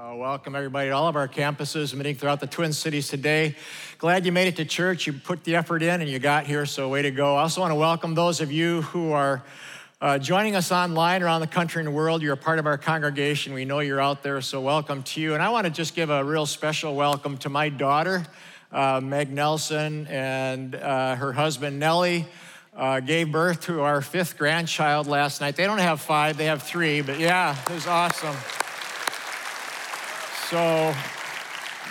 Uh, welcome, everybody, to all of our campuses meeting throughout the Twin Cities today. Glad you made it to church. You put the effort in and you got here, so way to go. I also want to welcome those of you who are uh, joining us online around the country and world. You're a part of our congregation. We know you're out there, so welcome to you. And I want to just give a real special welcome to my daughter, uh, Meg Nelson, and uh, her husband, Nellie. Uh, gave birth to our fifth grandchild last night. They don't have five, they have three, but yeah, it was awesome. So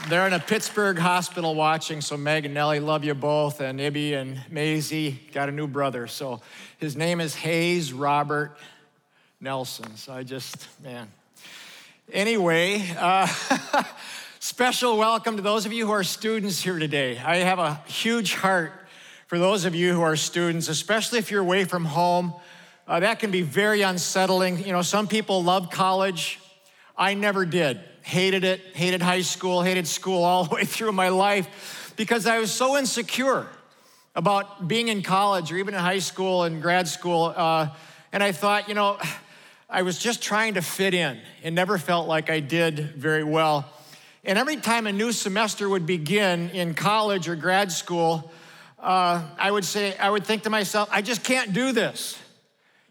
they're in a Pittsburgh hospital watching. So Meg and Nellie love you both, and Ibby and Maisie got a new brother. So his name is Hayes Robert Nelson. So I just, man. Anyway, uh, special welcome to those of you who are students here today. I have a huge heart for those of you who are students, especially if you're away from home. Uh, that can be very unsettling. You know, some people love college. I never did hated it, hated high school, hated school all the way through my life because I was so insecure about being in college or even in high school and grad school. Uh, and I thought, you know, I was just trying to fit in and never felt like I did very well. And every time a new semester would begin in college or grad school, uh, I would say, I would think to myself, I just can't do this.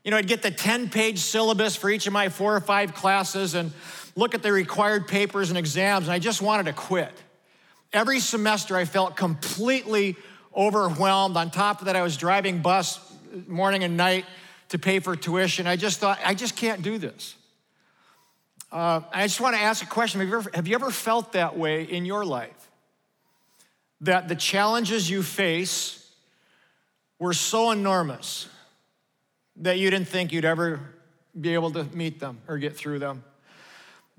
You know, I'd get the 10 page syllabus for each of my four or five classes, and look at the required papers and exams, and I just wanted to quit. Every semester, I felt completely overwhelmed. On top of that, I was driving bus morning and night to pay for tuition. I just thought, I just can't do this. Uh, I just want to ask a question have you, ever, have you ever felt that way in your life? That the challenges you face were so enormous that you didn't think you'd ever be able to meet them or get through them?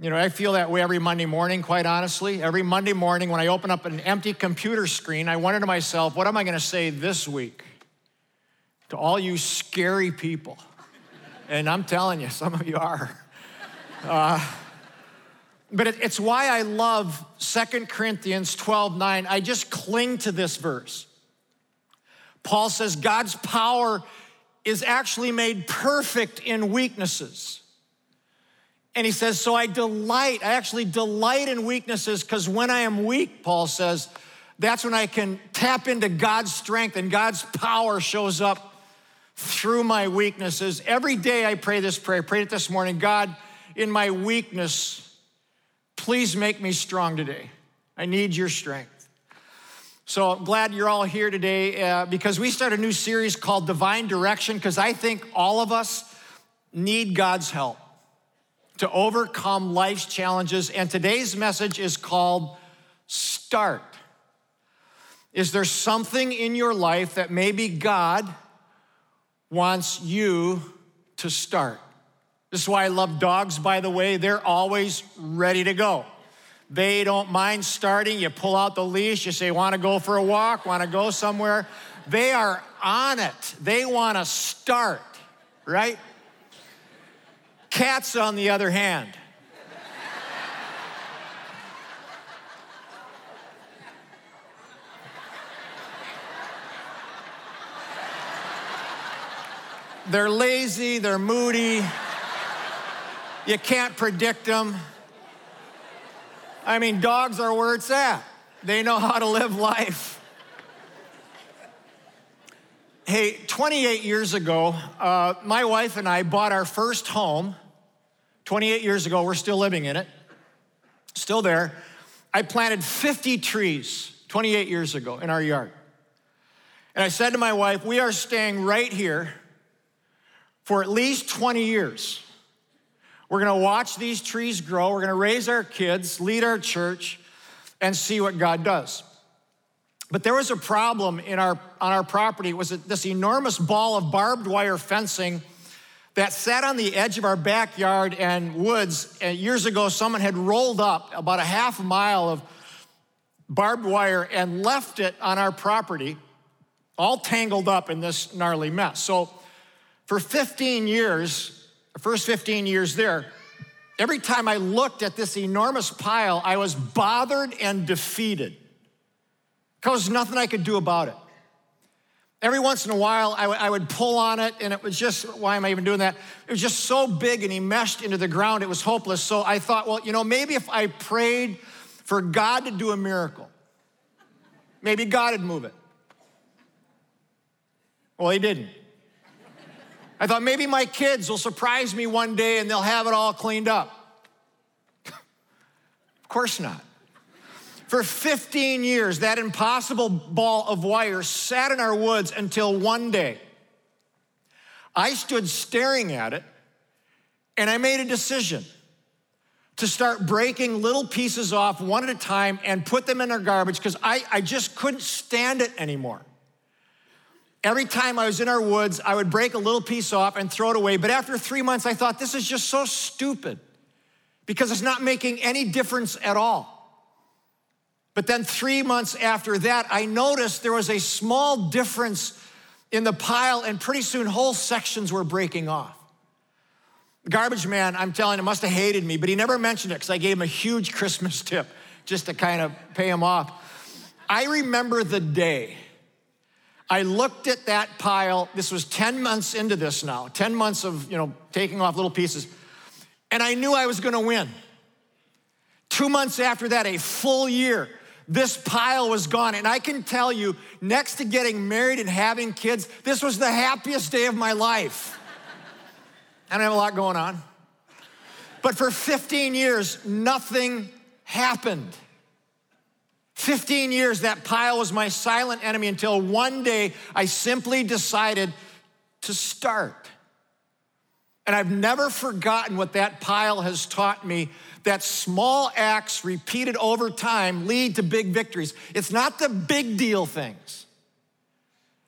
You know, I feel that way every Monday morning, quite honestly. Every Monday morning, when I open up an empty computer screen, I wonder to myself, what am I going to say this week to all you scary people? And I'm telling you, some of you are. Uh, but it, it's why I love 2 Corinthians 12 9. I just cling to this verse. Paul says, God's power is actually made perfect in weaknesses. And he says, So I delight, I actually delight in weaknesses because when I am weak, Paul says, that's when I can tap into God's strength and God's power shows up through my weaknesses. Every day I pray this prayer. I prayed it this morning God, in my weakness, please make me strong today. I need your strength. So I'm glad you're all here today uh, because we start a new series called Divine Direction because I think all of us need God's help to overcome life's challenges. And today's message is called Start. Is there something in your life that maybe God wants you to start? This is why I love dogs, by the way. They're always ready to go. They don't mind starting. You pull out the leash, you say, Want to go for a walk? Want to go somewhere? They are on it. They want to start, right? Cats, on the other hand, they're lazy, they're moody, you can't predict them. I mean, dogs are where it's at. They know how to live life. Hey, 28 years ago, uh, my wife and I bought our first home. 28 years ago, we're still living in it, still there. I planted 50 trees 28 years ago in our yard. And I said to my wife, We are staying right here for at least 20 years. We're gonna watch these trees grow, we're gonna raise our kids, lead our church, and see what God does. But there was a problem in our, on our property. It was this enormous ball of barbed wire fencing that sat on the edge of our backyard and woods. And years ago, someone had rolled up about a half mile of barbed wire and left it on our property, all tangled up in this gnarly mess. So for 15 years, the first 15 years there, every time I looked at this enormous pile, I was bothered and defeated because there's nothing I could do about it. Every once in a while, I, w- I would pull on it, and it was just, why am I even doing that? It was just so big and he meshed into the ground, it was hopeless. So I thought, well, you know, maybe if I prayed for God to do a miracle, maybe God would move it. Well, he didn't. I thought maybe my kids will surprise me one day and they'll have it all cleaned up. of course not. For 15 years, that impossible ball of wire sat in our woods until one day I stood staring at it and I made a decision to start breaking little pieces off one at a time and put them in our garbage because I, I just couldn't stand it anymore. Every time I was in our woods, I would break a little piece off and throw it away. But after three months, I thought, this is just so stupid because it's not making any difference at all. But then three months after that, I noticed there was a small difference in the pile, and pretty soon whole sections were breaking off. The garbage man, I'm telling you, must have hated me, but he never mentioned it because I gave him a huge Christmas tip just to kind of pay him off. I remember the day I looked at that pile. This was 10 months into this now, 10 months of, you know, taking off little pieces. And I knew I was going to win. Two months after that, a full year, this pile was gone. And I can tell you, next to getting married and having kids, this was the happiest day of my life. I don't have a lot going on. But for 15 years, nothing happened. 15 years, that pile was my silent enemy until one day I simply decided to start. And I've never forgotten what that pile has taught me that small acts repeated over time lead to big victories. It's not the big deal things,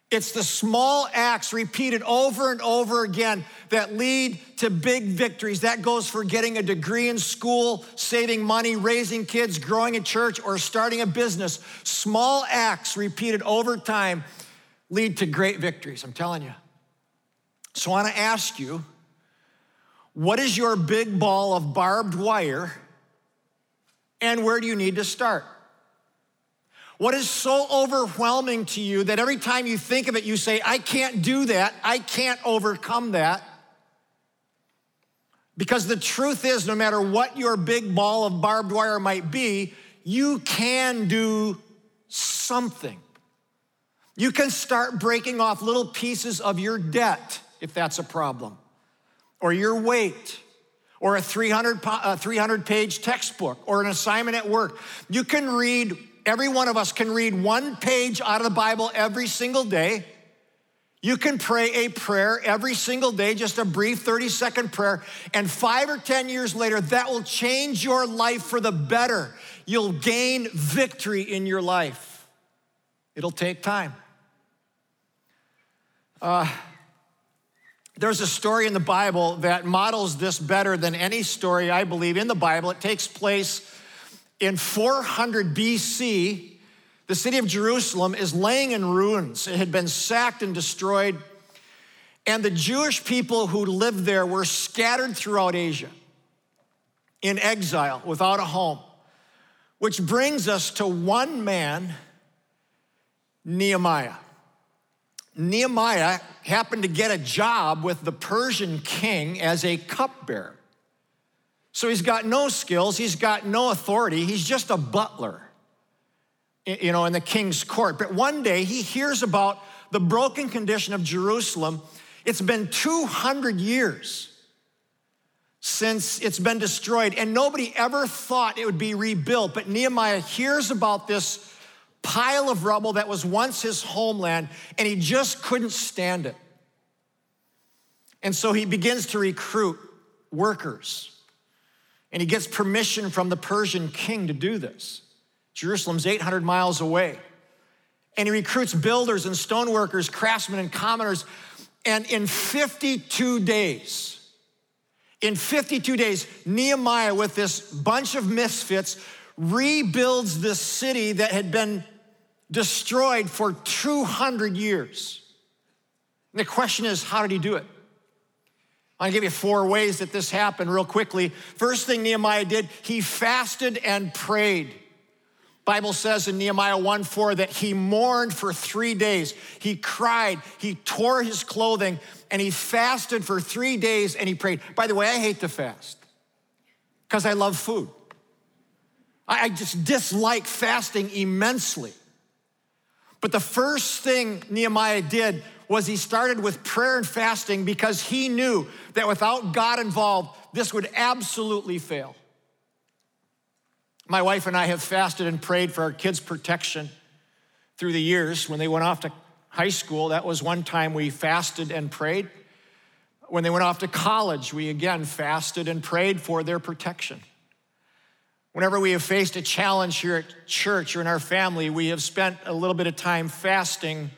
it's the small acts repeated over and over again that lead to big victories. That goes for getting a degree in school, saving money, raising kids, growing a church, or starting a business. Small acts repeated over time lead to great victories, I'm telling you. So I want to ask you what is your big ball of barbed wire and where do you need to start? What is so overwhelming to you that every time you think of it, you say, I can't do that, I can't overcome that? Because the truth is, no matter what your big ball of barbed wire might be, you can do something. You can start breaking off little pieces of your debt if that's a problem or your weight or a 300, a 300 page textbook or an assignment at work. You can read, every one of us can read one page out of the Bible every single day. You can pray a prayer every single day, just a brief 30 second prayer, and five or 10 years later, that will change your life for the better. You'll gain victory in your life. It'll take time. Uh, there's a story in the Bible that models this better than any story I believe in the Bible. It takes place in 400 BC. The city of Jerusalem is laying in ruins. It had been sacked and destroyed. And the Jewish people who lived there were scattered throughout Asia in exile without a home, which brings us to one man, Nehemiah. Nehemiah happened to get a job with the Persian king as a cupbearer. So he's got no skills, he's got no authority, he's just a butler, you know, in the king's court. But one day he hears about the broken condition of Jerusalem. It's been 200 years since it's been destroyed, and nobody ever thought it would be rebuilt. But Nehemiah hears about this pile of rubble that was once his homeland, and he just couldn't stand it. And so he begins to recruit workers, and he gets permission from the Persian king to do this. Jerusalem's 800 miles away. And he recruits builders and stoneworkers, craftsmen and commoners. And in 52 days, in 52 days, Nehemiah, with this bunch of misfits, rebuilds this city that had been destroyed for 200 years. And the question is, how did he do it? Gonna give you four ways that this happened real quickly. First thing Nehemiah did, he fasted and prayed. Bible says in Nehemiah 1 4 that he mourned for three days. He cried, he tore his clothing, and he fasted for three days and he prayed. By the way, I hate to fast because I love food. I just dislike fasting immensely. But the first thing Nehemiah did was he started with prayer and fasting because he knew that without God involved, this would absolutely fail. My wife and I have fasted and prayed for our kids' protection through the years. When they went off to high school, that was one time we fasted and prayed. When they went off to college, we again fasted and prayed for their protection. Whenever we have faced a challenge here at church or in our family, we have spent a little bit of time fasting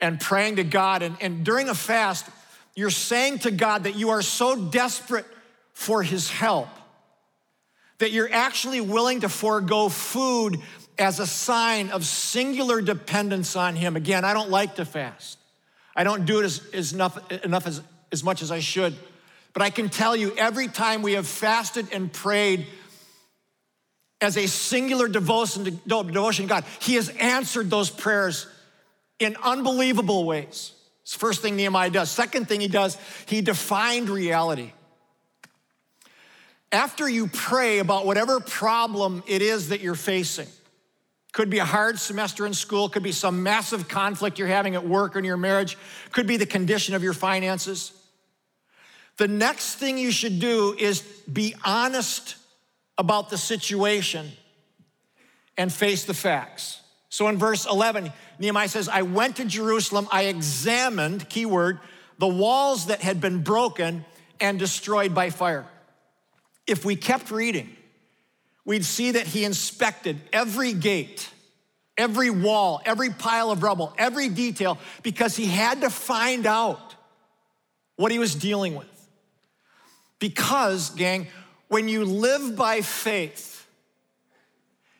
and praying to God. And, and during a fast, you're saying to God that you are so desperate for His help that you're actually willing to forego food as a sign of singular dependence on Him. Again, I don't like to fast. I don't do it as, as enough, enough as, as much as I should. But I can tell you, every time we have fasted and prayed as a singular devotion to, devotion to God, He has answered those prayers in unbelievable ways. It's first thing Nehemiah does. Second thing he does, he defined reality after you pray about whatever problem it is that you're facing, could be a hard semester in school, could be some massive conflict you're having at work or in your marriage, could be the condition of your finances. The next thing you should do is be honest about the situation and face the facts. So in verse 11, Nehemiah says, I went to Jerusalem, I examined, keyword, the walls that had been broken and destroyed by fire if we kept reading, we'd see that he inspected every gate, every wall, every pile of rubble, every detail, because he had to find out what he was dealing with. Because, gang, when you live by faith,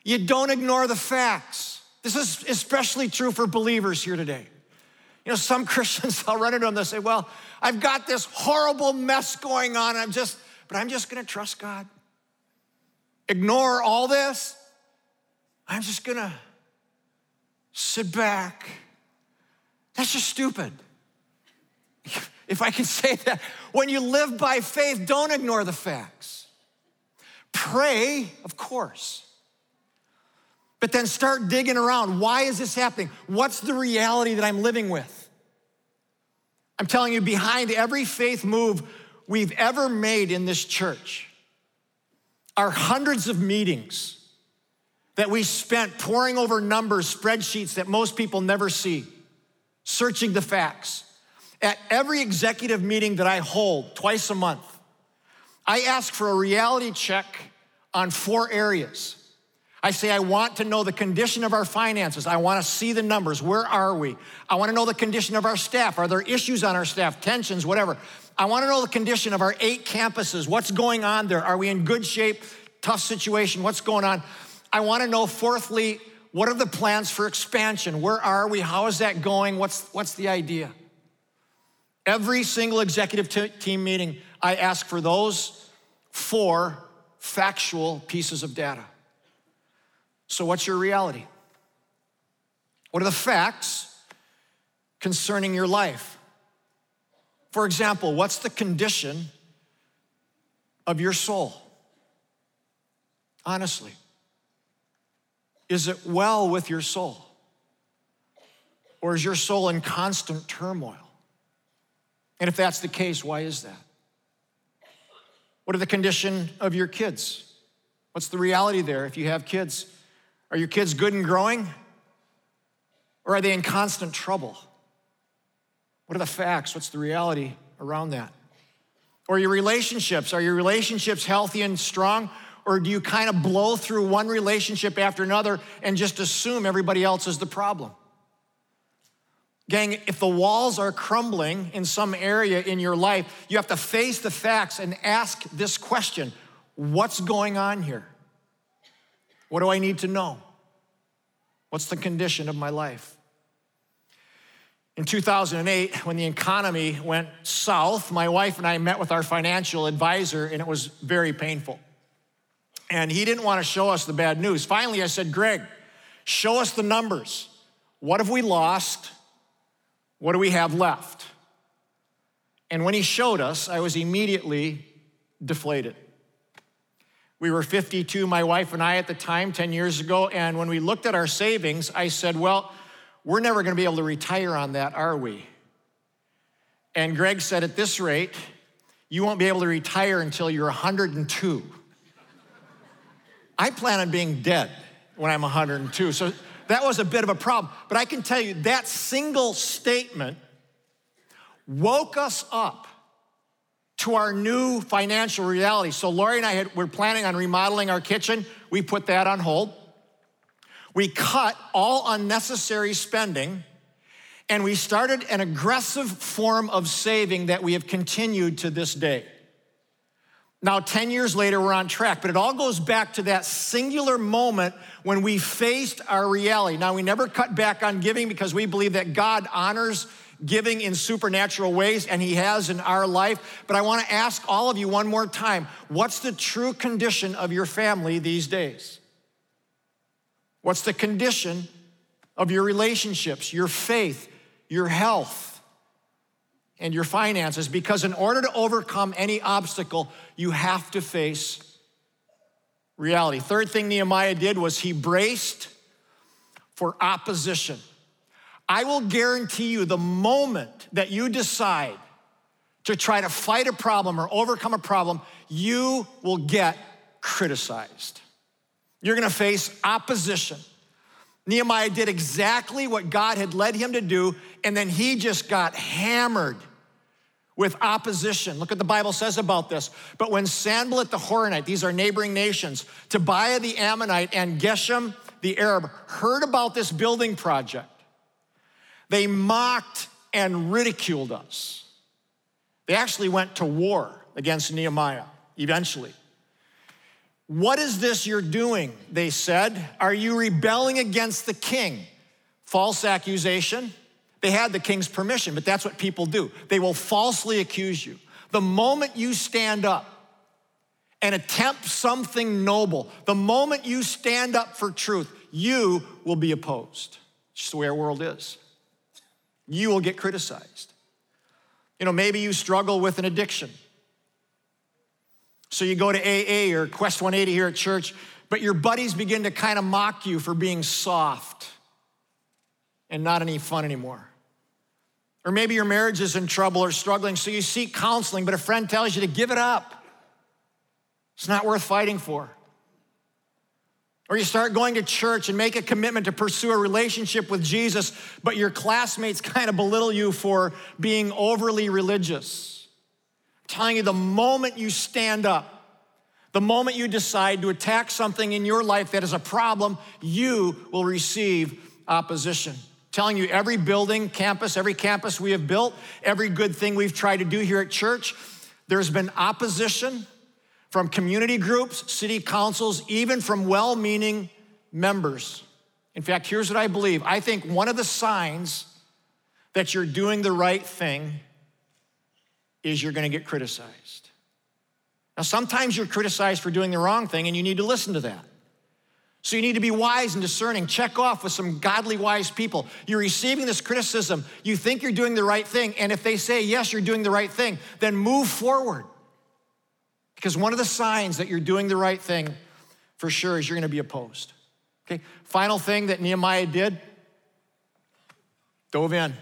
you don't ignore the facts. This is especially true for believers here today. You know, some Christians, I'll run into them, they'll say, Well, I've got this horrible mess going on. I'm just, but I'm just gonna trust God. Ignore all this. I'm just gonna sit back. That's just stupid. If I can say that, when you live by faith, don't ignore the facts. Pray, of course. But then start digging around. Why is this happening? What's the reality that I'm living with? I'm telling you, behind every faith move, we've ever made in this church are hundreds of meetings that we spent poring over numbers, spreadsheets that most people never see, searching the facts. At every executive meeting that I hold twice a month, I ask for a reality check on four areas. I say, I want to know the condition of our finances. I want to see the numbers. Where are we? I want to know the condition of our staff. Are there issues on our staff, tensions, whatever? I want to know the condition of our eight campuses. What's going on there? Are we in good shape? Tough situation? What's going on? I want to know, fourthly, what are the plans for expansion? Where are we? How is that going? What's, what's the idea? Every single executive t- team meeting, I ask for those four factual pieces of data. So, what's your reality? What are the facts concerning your life? For example, what's the condition of your soul? Honestly, is it well with your soul? Or is your soul in constant turmoil? And if that's the case, why is that? What are the condition of your kids? What's the reality there if you have kids? Are your kids good and growing? Or are they in constant trouble? What are the facts? What's the reality around that? Or your relationships? Are your relationships healthy and strong? Or do you kind of blow through one relationship after another and just assume everybody else is the problem? Gang, if the walls are crumbling in some area in your life, you have to face the facts and ask this question What's going on here? What do I need to know? What's the condition of my life? In 2008, when the economy went south, my wife and I met with our financial advisor, and it was very painful. And he didn't want to show us the bad news. Finally, I said, Greg, show us the numbers. What have we lost? What do we have left? And when he showed us, I was immediately deflated. We were 52, my wife and I at the time, 10 years ago. And when we looked at our savings, I said, Well, we're never going to be able to retire on that, are we? And Greg said, At this rate, you won't be able to retire until you're 102. I plan on being dead when I'm 102. So that was a bit of a problem. But I can tell you that single statement woke us up to our new financial reality. So Lori and I had, we're planning on remodeling our kitchen. We put that on hold. We cut all unnecessary spending and we started an aggressive form of saving that we have continued to this day. Now, 10 years later, we're on track, but it all goes back to that singular moment when we faced our reality. Now, we never cut back on giving because we believe that God honors giving in supernatural ways, and He has in our life. But I want to ask all of you one more time what's the true condition of your family these days? What's the condition of your relationships, your faith, your health, and your finances, because in order to overcome any obstacle, you have to face reality. Third thing Nehemiah did was he braced for opposition. I will guarantee you the moment that you decide to try to fight a problem or overcome a problem, you will get criticized. You're gonna face opposition. Nehemiah did exactly what God had led him to do, and then he just got hammered with opposition. Look what the Bible says about this. But when Sanballat the Horonite, these are neighboring nations, Tobiah the Ammonite, and Geshem the Arab heard about this building project, they mocked and ridiculed us. They actually went to war against Nehemiah eventually. What is this you're doing? They said. Are you rebelling against the king? False accusation. They had the king's permission, but that's what people do. They will falsely accuse you. The moment you stand up and attempt something noble, the moment you stand up for truth, you will be opposed. It's just the way our world is. You will get criticized. You know, maybe you struggle with an addiction. So you go to AA or Quest 180 here at church, but your buddies begin to kind of mock you for being soft and not any fun anymore. Or maybe your marriage is in trouble or struggling, so you seek counseling, but a friend tells you to give it up. It's not worth fighting for. Or you start going to church and make a commitment to pursue a relationship with Jesus, but your classmates kind of belittle you for being overly religious I'm telling you the moment you stand up, the moment you decide to attack something in your life that is a problem, you will receive opposition. Telling you every building, campus, every campus we have built, every good thing we've tried to do here at church, there's been opposition from community groups, city councils, even from well meaning members. In fact, here's what I believe I think one of the signs that you're doing the right thing is you're going to get criticized. Now, sometimes you're criticized for doing the wrong thing, and you need to listen to that. So you need to be wise and discerning. Check off with some godly, wise people. You're receiving this criticism. You think you're doing the right thing. And if they say, yes, you're doing the right thing, then move forward. Because one of the signs that you're doing the right thing for sure is you're going to be opposed. Okay, final thing that Nehemiah did dove in.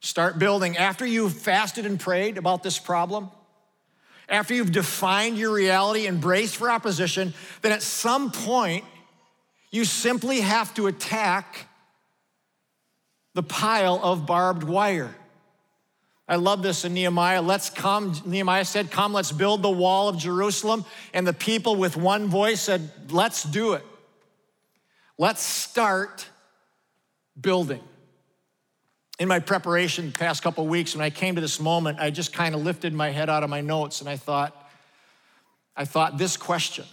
Start building. After you've fasted and prayed about this problem, after you've defined your reality and braced for opposition, then at some point, you simply have to attack the pile of barbed wire. I love this in Nehemiah. Let's come, Nehemiah said, Come, let's build the wall of Jerusalem. And the people with one voice said, Let's do it. Let's start building in my preparation the past couple weeks, when I came to this moment, I just kind of lifted my head out of my notes and I thought, I thought this question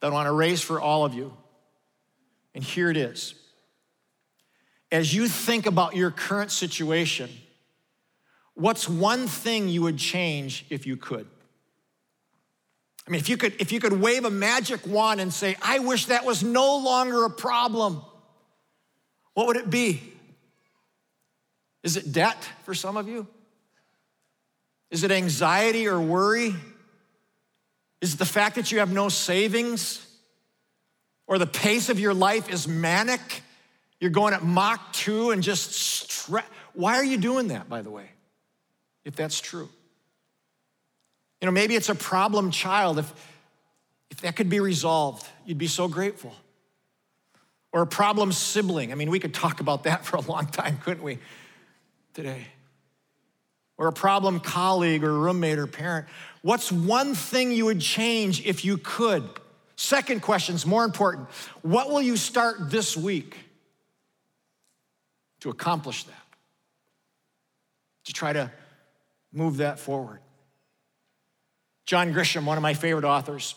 that I want to raise for all of you. And here it is. As you think about your current situation, what's one thing you would change if you could? I mean, if you could, if you could wave a magic wand and say, I wish that was no longer a problem, what would it be? Is it debt for some of you? Is it anxiety or worry? Is it the fact that you have no savings? Or the pace of your life is manic? You're going at Mach 2 and just. Why are you doing that, by the way, if that's true? You know, maybe it's a problem child. If, if that could be resolved, you'd be so grateful. Or a problem sibling. I mean, we could talk about that for a long time, couldn't we, today? Or a problem colleague or roommate or parent. What's one thing you would change if you could? Second question is more important. What will you start this week to accomplish that? To try to move that forward. John Grisham, one of my favorite authors,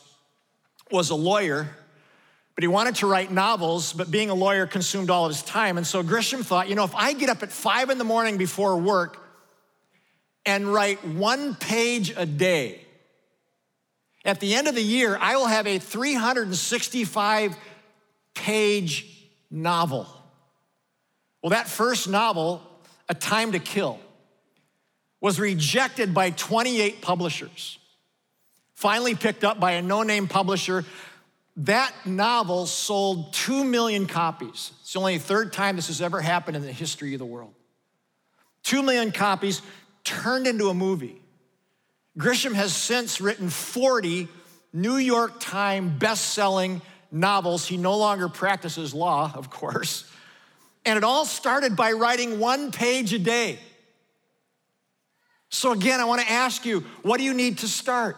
was a lawyer, but he wanted to write novels, but being a lawyer consumed all of his time. And so Grisham thought, you know, if I get up at five in the morning before work and write one page a day, at the end of the year, I will have a 365 page novel. Well, that first novel, A Time to Kill, was rejected by 28 publishers finally picked up by a no name publisher. That novel sold 2 million copies. It's the only third time this has ever happened in the history of the world. 2 million copies turned into a movie. Grisham has since written 40 New York Times best-selling novels. He no longer practices law, of course. And it all started by writing one page a day. So again, I want to ask you, what do you need to start?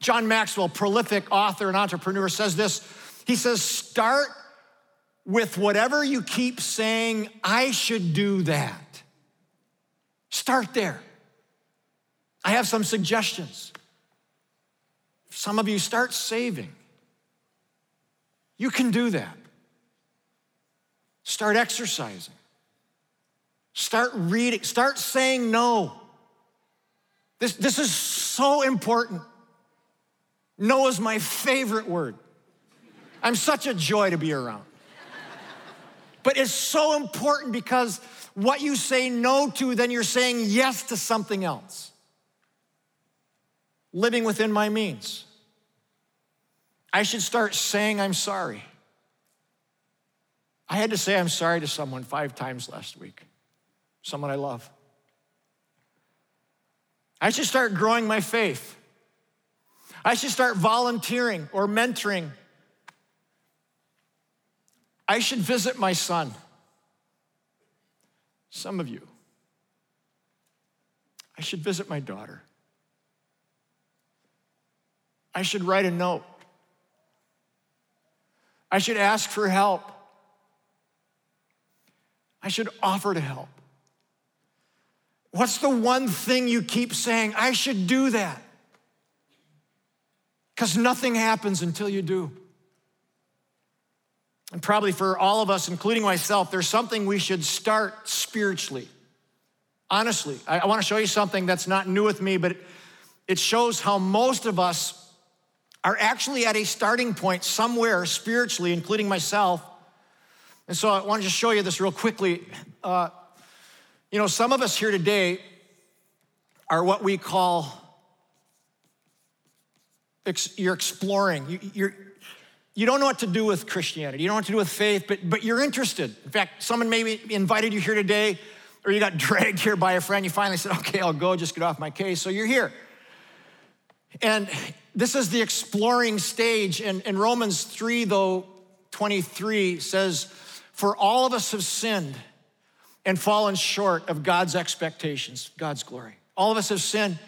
John Maxwell, prolific author and entrepreneur, says this. He says, Start with whatever you keep saying, I should do that. Start there. I have some suggestions. Some of you start saving. You can do that. Start exercising. Start reading. Start saying no. This, this is so important. No is my favorite word. I'm such a joy to be around. But it's so important because what you say no to, then you're saying yes to something else. Living within my means. I should start saying I'm sorry. I had to say I'm sorry to someone five times last week, someone I love. I should start growing my faith. I should start volunteering or mentoring. I should visit my son. Some of you. I should visit my daughter. I should write a note. I should ask for help. I should offer to help. What's the one thing you keep saying? I should do that. Because nothing happens until you do. And probably for all of us, including myself, there's something we should start spiritually. Honestly, I, I want to show you something that's not new with me, but it, it shows how most of us are actually at a starting point somewhere spiritually, including myself. And so I want to just show you this real quickly. Uh, you know, some of us here today are what we call you're exploring. You, you're, you don't know what to do with Christianity. You don't know what to do with faith, but, but you're interested. In fact, someone maybe invited you here today, or you got dragged here by a friend. You finally said, okay, I'll go, just get off my case. So you're here. And this is the exploring stage. And in Romans 3, though, 23 says, For all of us have sinned and fallen short of God's expectations, God's glory. All of us have sinned.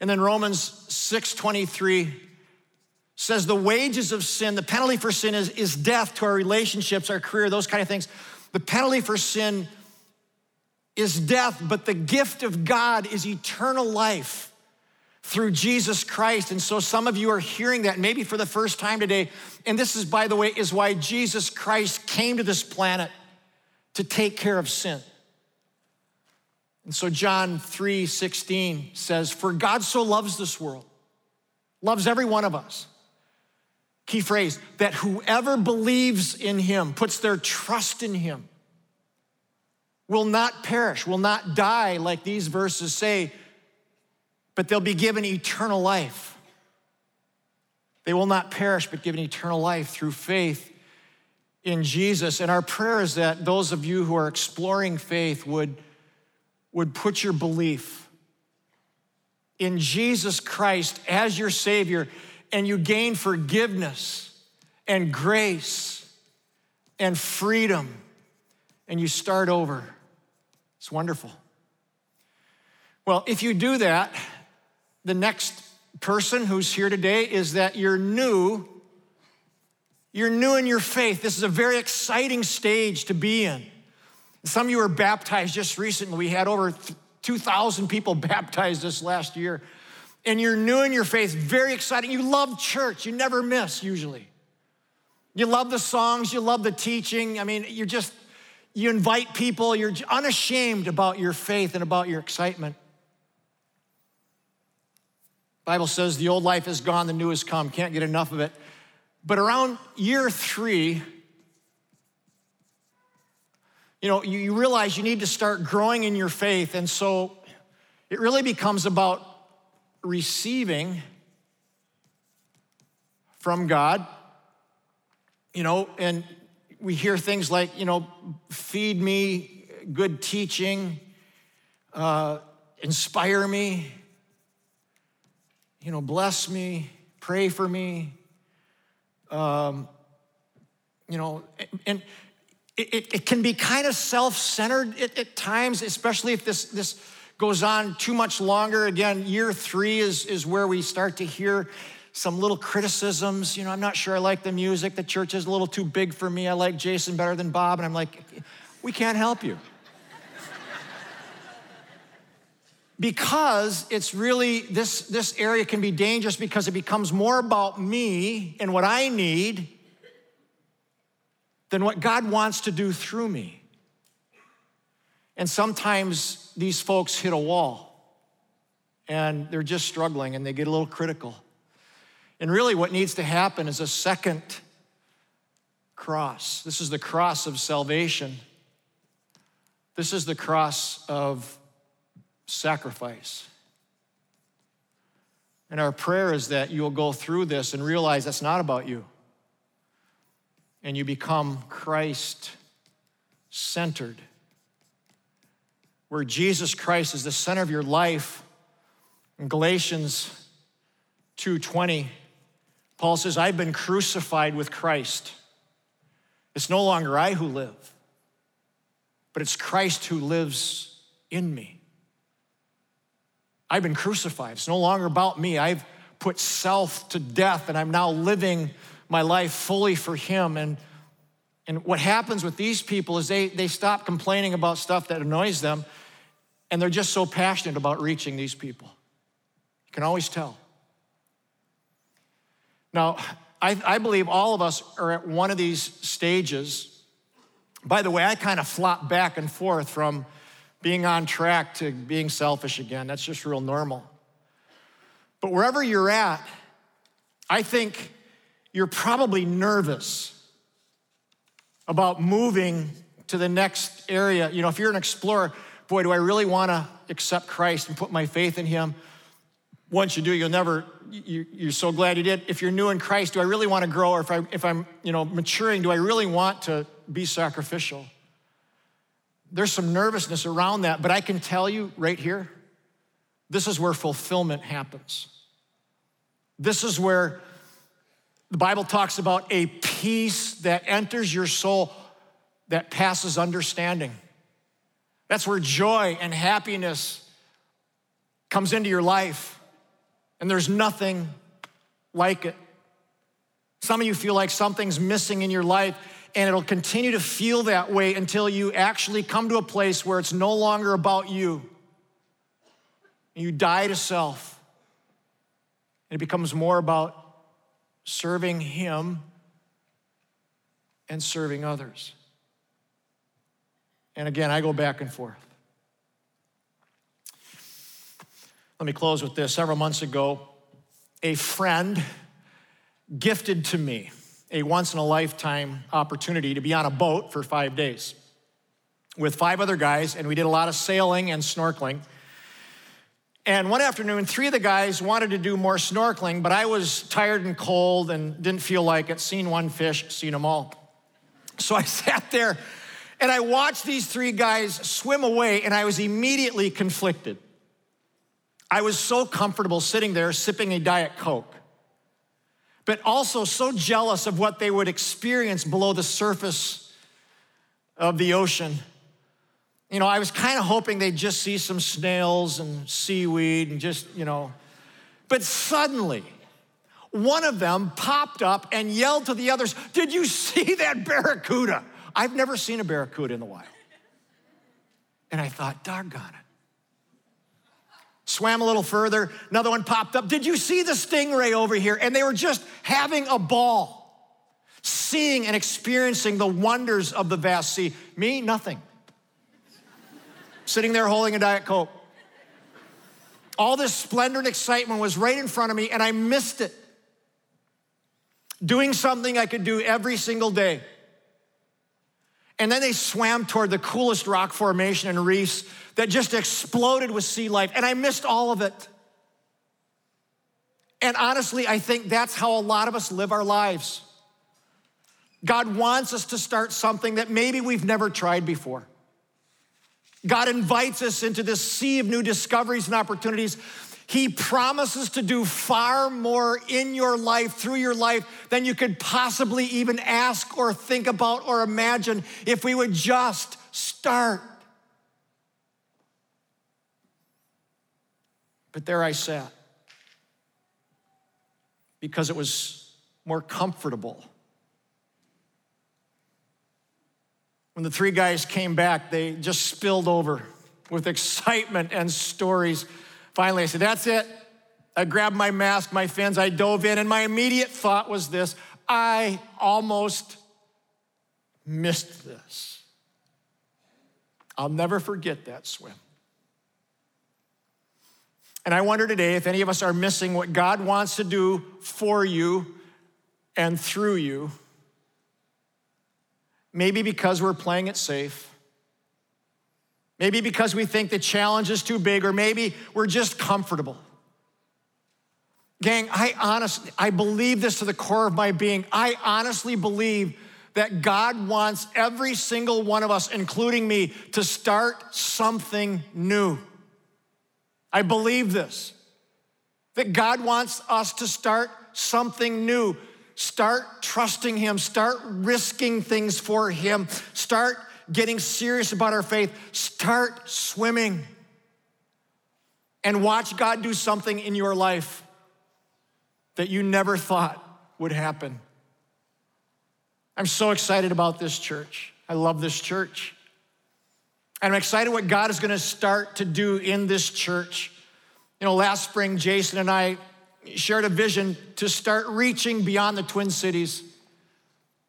And then Romans 6 23 says the wages of sin, the penalty for sin is, is death to our relationships, our career, those kind of things. The penalty for sin is death, but the gift of God is eternal life through Jesus Christ. And so some of you are hearing that maybe for the first time today. And this is, by the way, is why Jesus Christ came to this planet to take care of sin. And so John 3 16 says, For God so loves this world loves every one of us. Key phrase that whoever believes in him, puts their trust in him, will not perish, will not die, like these verses say, but they'll be given eternal life. They will not perish, but given eternal life through faith in Jesus. And our prayer is that those of you who are exploring faith would, would put your belief in Jesus Christ as your Savior, and you gain forgiveness and grace and freedom, and you start over. It's wonderful. Well, if you do that, the next person who's here today is that you're new. You're new in your faith. This is a very exciting stage to be in. Some of you were baptized just recently. We had over 2,000 people baptized this last year. And you're new in your faith, very exciting. You love church, you never miss usually. You love the songs, you love the teaching. I mean, you're just, you invite people, you're unashamed about your faith and about your excitement. Bible says the old life is gone, the new has come. Can't get enough of it. But around year three, you know, you, you realize you need to start growing in your faith. And so it really becomes about receiving from God, you know, and we hear things like, you know, feed me good teaching, uh, inspire me, you know, bless me, pray for me. Um, you know, and it, it, can be kind of self-centered at, at, times, especially if this, this goes on too much longer. Again, year three is, is where we start to hear some little criticisms. You know, I'm not sure I like the music. The church is a little too big for me. I like Jason better than Bob. And I'm like, we can't help you. because it's really this, this area can be dangerous because it becomes more about me and what I need than what God wants to do through me. And sometimes these folks hit a wall and they're just struggling and they get a little critical. And really, what needs to happen is a second cross. This is the cross of salvation. This is the cross of sacrifice. And our prayer is that you'll go through this and realize that's not about you. And you become Christ centered, where Jesus Christ is the center of your life. In Galatians 2:20, Paul says, I've been crucified with Christ. It's no longer I who live, but it's Christ who lives in me. I've been crucified. It's no longer about me. I've put self to death and I'm now living my life fully for Him. And, and what happens with these people is they, they stop complaining about stuff that annoys them and they're just so passionate about reaching these people. You can always tell. Now, I, I believe all of us are at one of these stages. By the way, I kind of flop back and forth from being on track to being selfish again. That's just real normal. But wherever you're at, I think you're probably nervous about moving to the next area. You know, if you're an explorer, boy, do I really want to accept Christ and put my faith in Him. Once you do, you'll never, you, are so glad you did. If you're new in Christ, do I really want to grow? Or if, I, if I'm, you know, maturing, do I really want to be sacrificial? there's some nervousness around that, but I can tell you right here, this is where fulfillment happens. This is where the Bible talks about a peace that enters your soul that passes understanding. That's where joy and happiness comes into your life, and there's nothing like it. Some of you feel like something's missing in your life, and it'll continue to feel that way until you actually come to a place where it's no longer about you. You die to self. And it becomes more about serving Him and serving others. And again, I go back and forth. Let me close with this. Several months ago, a friend gifted to me a once in a lifetime opportunity to be on a boat for five days with five other guys, and we did a lot of sailing and snorkeling. And one afternoon, three of the guys wanted to do more snorkeling, but I was tired and cold and didn't feel like it. Seen one fish, seen them all. So I sat there and I watched these three guys swim away, and I was immediately conflicted. I was so comfortable sitting there sipping a Diet Coke, but also so jealous of what they would experience below the surface of the ocean you know, I was kind of hoping they'd just see some snails and seaweed and just, you know. But suddenly, one of them popped up and yelled to the others, Did you see that barracuda? I've never seen a barracuda in the wild. And I thought, doggone it. Swam a little further, another one popped up. Did you see the stingray over here? And they were just having a ball, seeing and experiencing the wonders of the vast sea. Me, nothing sitting there holding a Diet Coke. All this splendor and excitement was right in front of me, and I missed it. Doing something I could do every single day. And then they swam toward the coolest rock formation and reefs that just exploded with sea life, and I missed all of it. And honestly, I think that's how a lot of us live our lives. God wants us to start something that maybe we've never tried before. God invites us into this sea of new discoveries and opportunities. He promises to do far more in your life, through your life, than you could possibly even ask or think about or imagine if we would just start. But there I sat because it was more comfortable When the three guys came back, they just spilled over with excitement and stories. Finally, I said, That's it. I grabbed my mask, my fins, I dove in, and my immediate thought was this I almost missed this. I'll never forget that swim. And I wonder today if any of us are missing what God wants to do for you and through you Maybe because we're playing it safe. Maybe because we think the challenge is too big, or maybe we're just comfortable. Gang, I honestly, I believe this to the core of my being. I honestly believe that God wants every single one of us, including me, to start something new. I believe this. That God wants us to start something new. Start trusting Him, start risking things for Him, start getting serious about our faith, start swimming, and watch God do something in your life that you never thought would happen. I'm so excited about this church. I love this church. And I'm excited what God is going to start to do in this church. You know, last spring, Jason and I shared a vision to start reaching beyond the Twin Cities.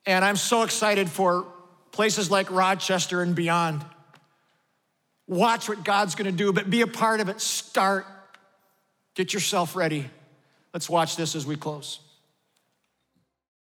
And I'm so excited for places like Rochester and beyond. Watch what God's gonna do, but be a part of it. Start. Get yourself ready. Let's watch this as we close.